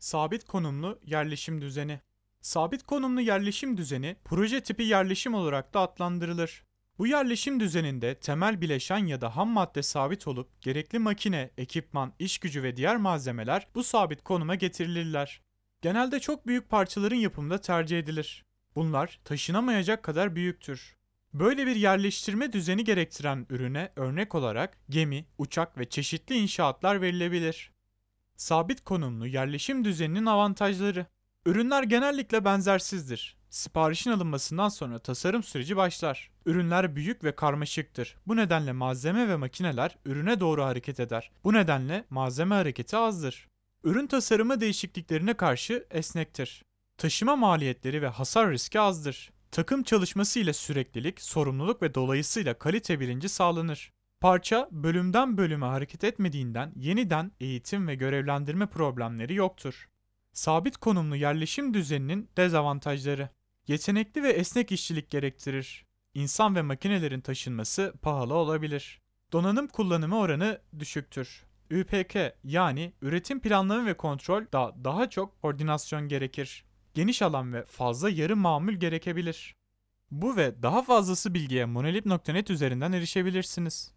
Sabit konumlu yerleşim düzeni. Sabit konumlu yerleşim düzeni proje tipi yerleşim olarak da adlandırılır. Bu yerleşim düzeninde temel bileşen ya da ham madde sabit olup gerekli makine, ekipman, iş gücü ve diğer malzemeler bu sabit konuma getirilirler. Genelde çok büyük parçaların yapımında tercih edilir. Bunlar taşınamayacak kadar büyüktür. Böyle bir yerleştirme düzeni gerektiren ürüne örnek olarak gemi, uçak ve çeşitli inşaatlar verilebilir. Sabit konumlu yerleşim düzeninin avantajları. Ürünler genellikle benzersizdir. Siparişin alınmasından sonra tasarım süreci başlar. Ürünler büyük ve karmaşıktır. Bu nedenle malzeme ve makineler ürüne doğru hareket eder. Bu nedenle malzeme hareketi azdır. Ürün tasarımı değişikliklerine karşı esnektir. Taşıma maliyetleri ve hasar riski azdır. Takım çalışması ile süreklilik, sorumluluk ve dolayısıyla kalite bilinci sağlanır. Parça bölümden bölüme hareket etmediğinden yeniden eğitim ve görevlendirme problemleri yoktur. Sabit konumlu yerleşim düzeninin dezavantajları. Yetenekli ve esnek işçilik gerektirir. İnsan ve makinelerin taşınması pahalı olabilir. Donanım kullanımı oranı düşüktür. ÜPK yani üretim planlama ve kontrol da daha çok koordinasyon gerekir. Geniş alan ve fazla yarı mamul gerekebilir. Bu ve daha fazlası bilgiye monolip.net üzerinden erişebilirsiniz.